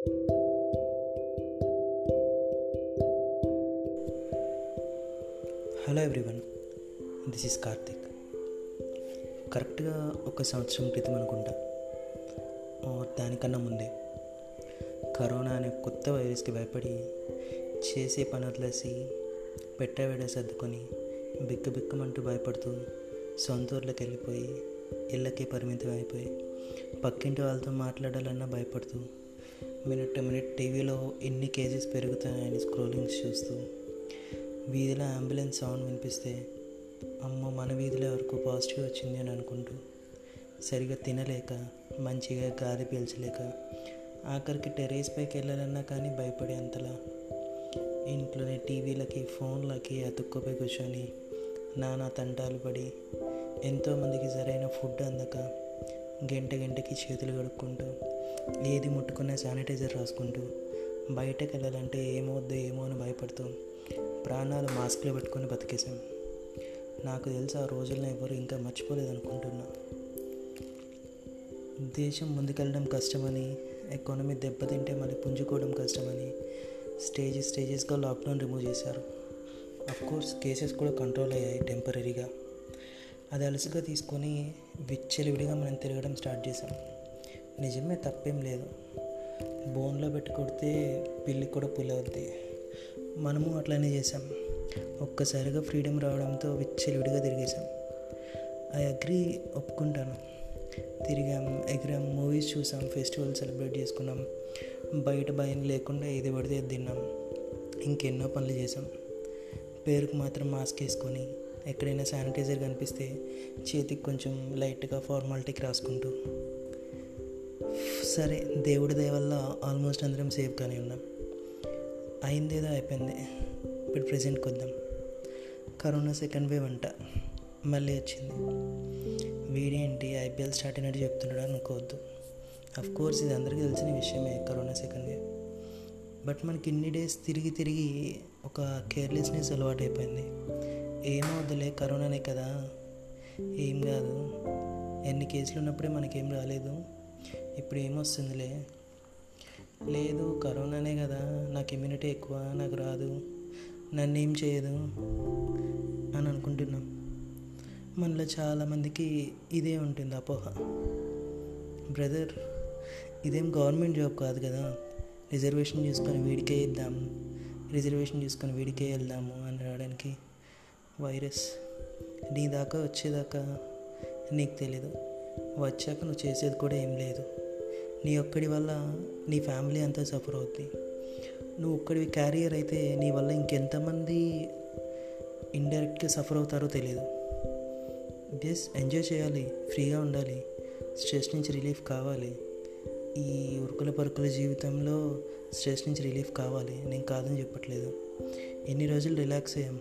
Hello everyone this is Karthik కరెక్ట్గా ఒక సంవత్సరం క్రితం అనుకుంటా. దానికన్నా ముందే. కరోనా అనే కొత్త వైరస్కి భయపడి చేసే పని వదిలేసి పెట్టవేడ సర్దుకొని బిక్క బిక్కమంటూ భయపడుతూ సొంత ఊర్లోకి వెళ్ళిపోయి ఇళ్ళకే పరిమితం అయిపోయి పక్కింటి వాళ్ళతో మాట్లాడాలన్నా భయపడుతూ మినిట్ మినిట్ టీవీలో ఎన్ని కేజెస్ పెరుగుతాయని స్క్రోలింగ్స్ చూస్తూ వీధిలో అంబులెన్స్ సౌండ్ వినిపిస్తే అమ్మ మన వీధిలో వరకు పాజిటివ్ వచ్చింది అని అనుకుంటూ సరిగా తినలేక మంచిగా గాలి పీల్చలేక ఆఖరికి టెరేస్ పైకి వెళ్ళాలన్నా కానీ భయపడే అంతలా. ఇంట్లోనే టీవీలకి ఫోన్లకి అతుక్కుపోయి కూర్చొని నానా తంటాలు పడి ఎంతోమందికి సరైన ఫుడ్ అందక గంట గంటకి చేతులు కడుక్కుంటూ ఏది ముట్టుకున్నా శానిటైజర్ రాసుకుంటూ బయటకు వెళ్ళాలంటే ఏమవుద్దో ఏమో అని భయపడుతూ ప్రాణాలు మాస్క్లో పెట్టుకొని బతికేశాం. నాకు తెలిసి ఆ రోజులను ఎవరు ఇంకా మర్చిపోలేదు అనుకుంటున్నా దేశం ముందుకెళ్ళడం కష్టమని ఎకానమీ దెబ్బతింటే మళ్ళీ పుంజుకోవడం కష్టమని స్టేజెస్ స్టేజెస్గా లాక్డౌన్ రిమూవ్ చేశారు. కోర్స్ కేసెస్ కూడా కంట్రోల్ అయ్యాయి టెంపరీగా. అది అలసిగా తీసుకొని విచ్చలివిడిగా మనం తిరగడం స్టార్ట్ చేసాం నిజమే తప్పేం లేదు. బోన్లో పెట్టి కొడితే పిల్లి కూడా పులవుద్ది మనము అట్లనే చేసాం ఒక్కసారిగా ఫ్రీడమ్ రావడంతో విచ్చలివిడిగా తిరిగేసాం ఐ అగ్రి ఒప్పుకుంటాను. తిరిగాం ఎగిరాం మూవీస్ చూసాం ఫెస్టివల్ సెలబ్రేట్ చేసుకున్నాం. బయట భయం లేకుండా ఏది పడితే తిన్నాం. ఇంకెన్నో పనులు చేసాం పేరుకు మాత్రం మాస్క్ వేసుకొని ఎక్కడైనా శానిటైజర్ కనిపిస్తే చేతికి కొంచెం లైట్గా ఫార్మాలిటీకి రాసుకుంటూ సరే దేవుడి దయ వల్ల ఆల్మోస్ట్ అందరం సేఫ్గానే ఉన్నాం. అయిందేదో అయిపోయింది. ఇప్పుడు ప్రజెంట్కి వద్దాం. కరోనా సెకండ్ వేవ్ అంట. మళ్ళీ వచ్చింది. వీడేంటి ఐపీఎల్ స్టార్ట్ అయినట్టు చెప్తున్నాడు అనుకోవద్దు. అఫ్ కోర్స్ ఇది అందరికీ తెలిసిన విషయమే కరోనా సెకండ్ వేవ్. బట్ మనకి ఇన్ని డేస్ తిరిగి తిరిగి ఒక కేర్లెస్నెస్ అలవాటు అయిపోయింది ఏమవుద్దులే కరోనానే కదా. ఏం కాదు. ఎన్ని కేసులు ఉన్నప్పుడే మనకేం రాలేదు. ఇప్పుడు ఏమొస్తుందిలే లేదు కరోనానే కదా. నాకు ఇమ్యూనిటీ ఎక్కువ నాకు రాదు. నన్ను ఏం చేయదు అని అనుకుంటున్నాం. మనలో చాలామందికి ఇదే ఉంటుంది అపోహ. బ్రదర్ ఇదేం గవర్నమెంట్ జాబ్ కాదు కదా. రిజర్వేషన్ చేసుకొని వీడికే ఇద్దాం. రిజర్వేషన్ చేసుకొని వీడికే వెళ్దాము అని రావడానికి వైరస్ నీ దాకా వచ్చేదాకా నీకు తెలీదు. వచ్చాక నువ్వు చేసేది కూడా ఏం లేదు. నీ ఒక్కడి వల్ల నీ ఫ్యామిలీ అంతా సఫర్ అవుతుంది నువ్వు ఒక్కడివి క్యారియర్ అయితే నీ వల్ల ఇంకెంతమంది ఇండైరెక్ట్గా సఫర్ అవుతారో తెలియదు జస్ట్ ఎంజాయ్ చేయాలి ఫ్రీగా ఉండాలి స్ట్రెస్ నుంచి రిలీఫ్ కావాలి. ఈ ఉరుకుల పరుకుల జీవితంలో స్ట్రెస్ నుంచి రిలీఫ్ కావాలి. నేను కాదని చెప్పట్లేదు. ఎన్ని రోజులు రిలాక్స్ అయ్యాం?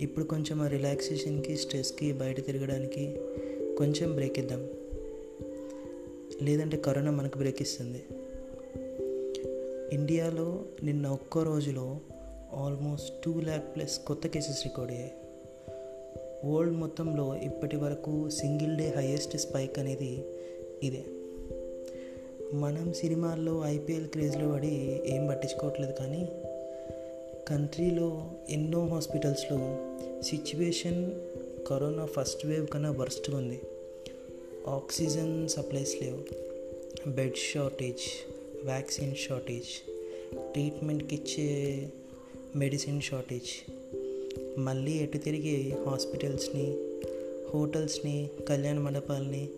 ఇప్పుడు కొంచెం ఆ రిలాక్సేషన్కి స్ట్రెస్కి బయట తిరగడానికి కొంచెం బ్రేక్ ఇద్దాం. లేదంటే కరోనా మనకు బ్రేక్ ఇస్తుంది ఇండియాలో నిన్న ఒక్క రోజులో ఆల్మోస్ట్ టూ ల్యాక్ ప్లస్ కొత్త కేసెస్ రికార్డ్ అయ్యాయి. వరల్డ్ మొత్తంలో ఇప్పటి వరకు సింగిల్ డే హయ్యెస్ట్ స్పైక్ అనేది ఇదే. మనం సినిమాల్లో ఐపీఎల్ క్రేజ్లో పడి ఏం పట్టించుకోవట్లేదు కానీ కంట్రీలో ఎన్నో హాస్పిటల్స్లో సిచ్యువేషన్ కరోనా ఫస్ట్ వేవ్ కన్నా వర్స్ట్గా ఉంది. ఆక్సిజన్ సప్లైస్ లేవు. బెడ్ షార్టేజ్ వ్యాక్సిన్ షార్టేజ్ ట్రీట్మెంట్కి ఇచ్చే మెడిసిన్ షార్టేజ్. మళ్ళీ ఎటు తిరిగి హాస్పిటల్స్ని హోటల్స్ని కళ్యాణ మండపాలని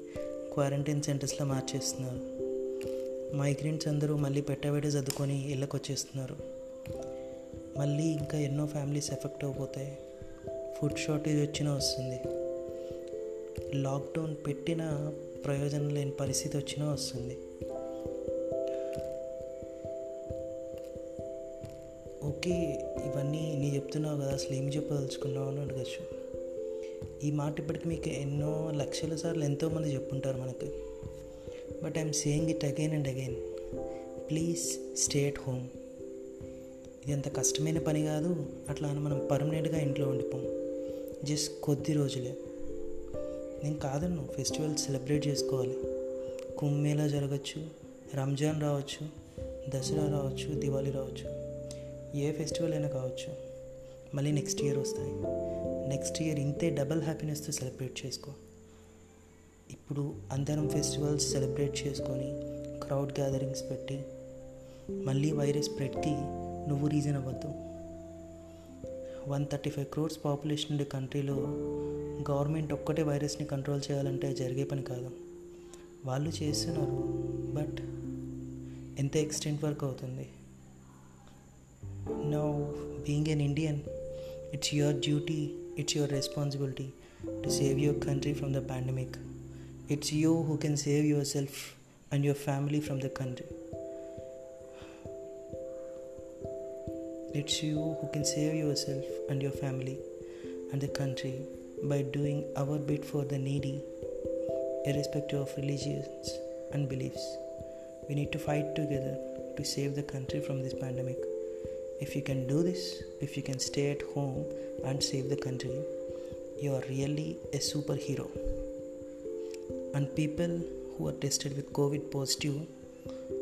క్వారంటైన్ సెంటర్స్లో మార్చేస్తున్నారు. మైగ్రెంట్స్ అందరూ మళ్ళీ పెట్టబెట్టి చదువుకొని ఇళ్ళకి వచ్చేస్తున్నారు మళ్ళీ ఇంకా ఎన్నో ఫ్యామిలీస్ ఎఫెక్ట్ అయిపోతాయి ఫుడ్ షార్టేజ్ వచ్చినా వస్తుంది. లాక్డౌన్ పెట్టిన ప్రయోజనం లేని పరిస్థితి వచ్చినా వస్తుంది. ఓకే ఇవన్నీ నీ చెప్తున్నావు కదా అసలు ఏమి చెప్పదలుచుకున్నావు అని అడగచ్చు. ఈ మాట ఇప్పటికి మీకు ఎన్నో లక్షల సార్లు ఎంతోమంది చెప్పుంటారు మనకు. But I'm saying it again and again. Please stay at home. ఇది అంత కష్టమైన పని కాదు అట్లా అని మనం పర్మనెంట్గా ఇంట్లో ఉండిపోం. జస్ట్ కొద్ది రోజులే. నేను కాదన్ను ఫెస్టివల్ సెలబ్రేట్ చేసుకోవాలి. కుంభమేళా జరగచ్చు రంజాన్ రావచ్చు దసరా రావచ్చు దివాళీ రావచ్చు. ఏ ఫెస్టివల్ అయినా కావచ్చు. మళ్ళీ నెక్స్ట్ ఇయర్ వస్తాయి. నెక్స్ట్ ఇయర్ ఇంతే డబల్ హ్యాపీనెస్తో సెలబ్రేట్ చేసుకో. ఇప్పుడు అందరం ఫెస్టివల్స్ సెలబ్రేట్ చేసుకొని క్రౌడ్ గ్యాదరింగ్స్ పెట్టి మళ్ళీ వైరస్ స్ప్రెడ్కి నువ్వు రీజన్ అవ్వద్దు. One thirty five crores population ఉండే కంట్రీలో గవర్నమెంట్ ఒక్కటే వైరస్ని కంట్రోల్ చేయాలంటే జరిగే పని కాదు. వాళ్ళు చేస్తున్నారు బట్ ఎంత ఎక్స్టెంట్ వర్క్ అవుతుంది? Now being an Indian it's your duty it's your responsibility to save your country from the pandemic. It's you who can save yourself and your family from the country. It's you who can save yourself and your family and the country by doing our bit for the needy, irrespective of religions and beliefs. We need to fight together to save the country from this pandemic. If you can do this, if you can stay at home and save the country, you are really a superhero. And people who are tested with COVID positive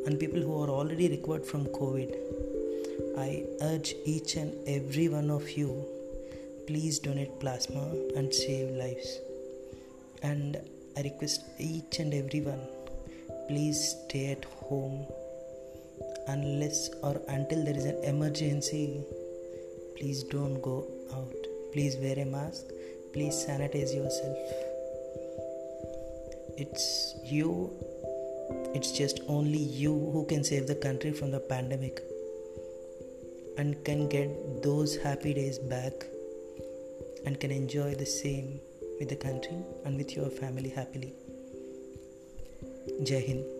and people who are already recovered from COVID I urge each and every one of you please donate plasma and save lives. And I request each and everyone please stay at home unless or until there is an emergency. Please don't go out. Please wear a mask. Please sanitize yourself. It's you, it's just only you who can save the country from the pandemic and can get those happy days back and can enjoy the same with the country and with your family happily. Jai Hind.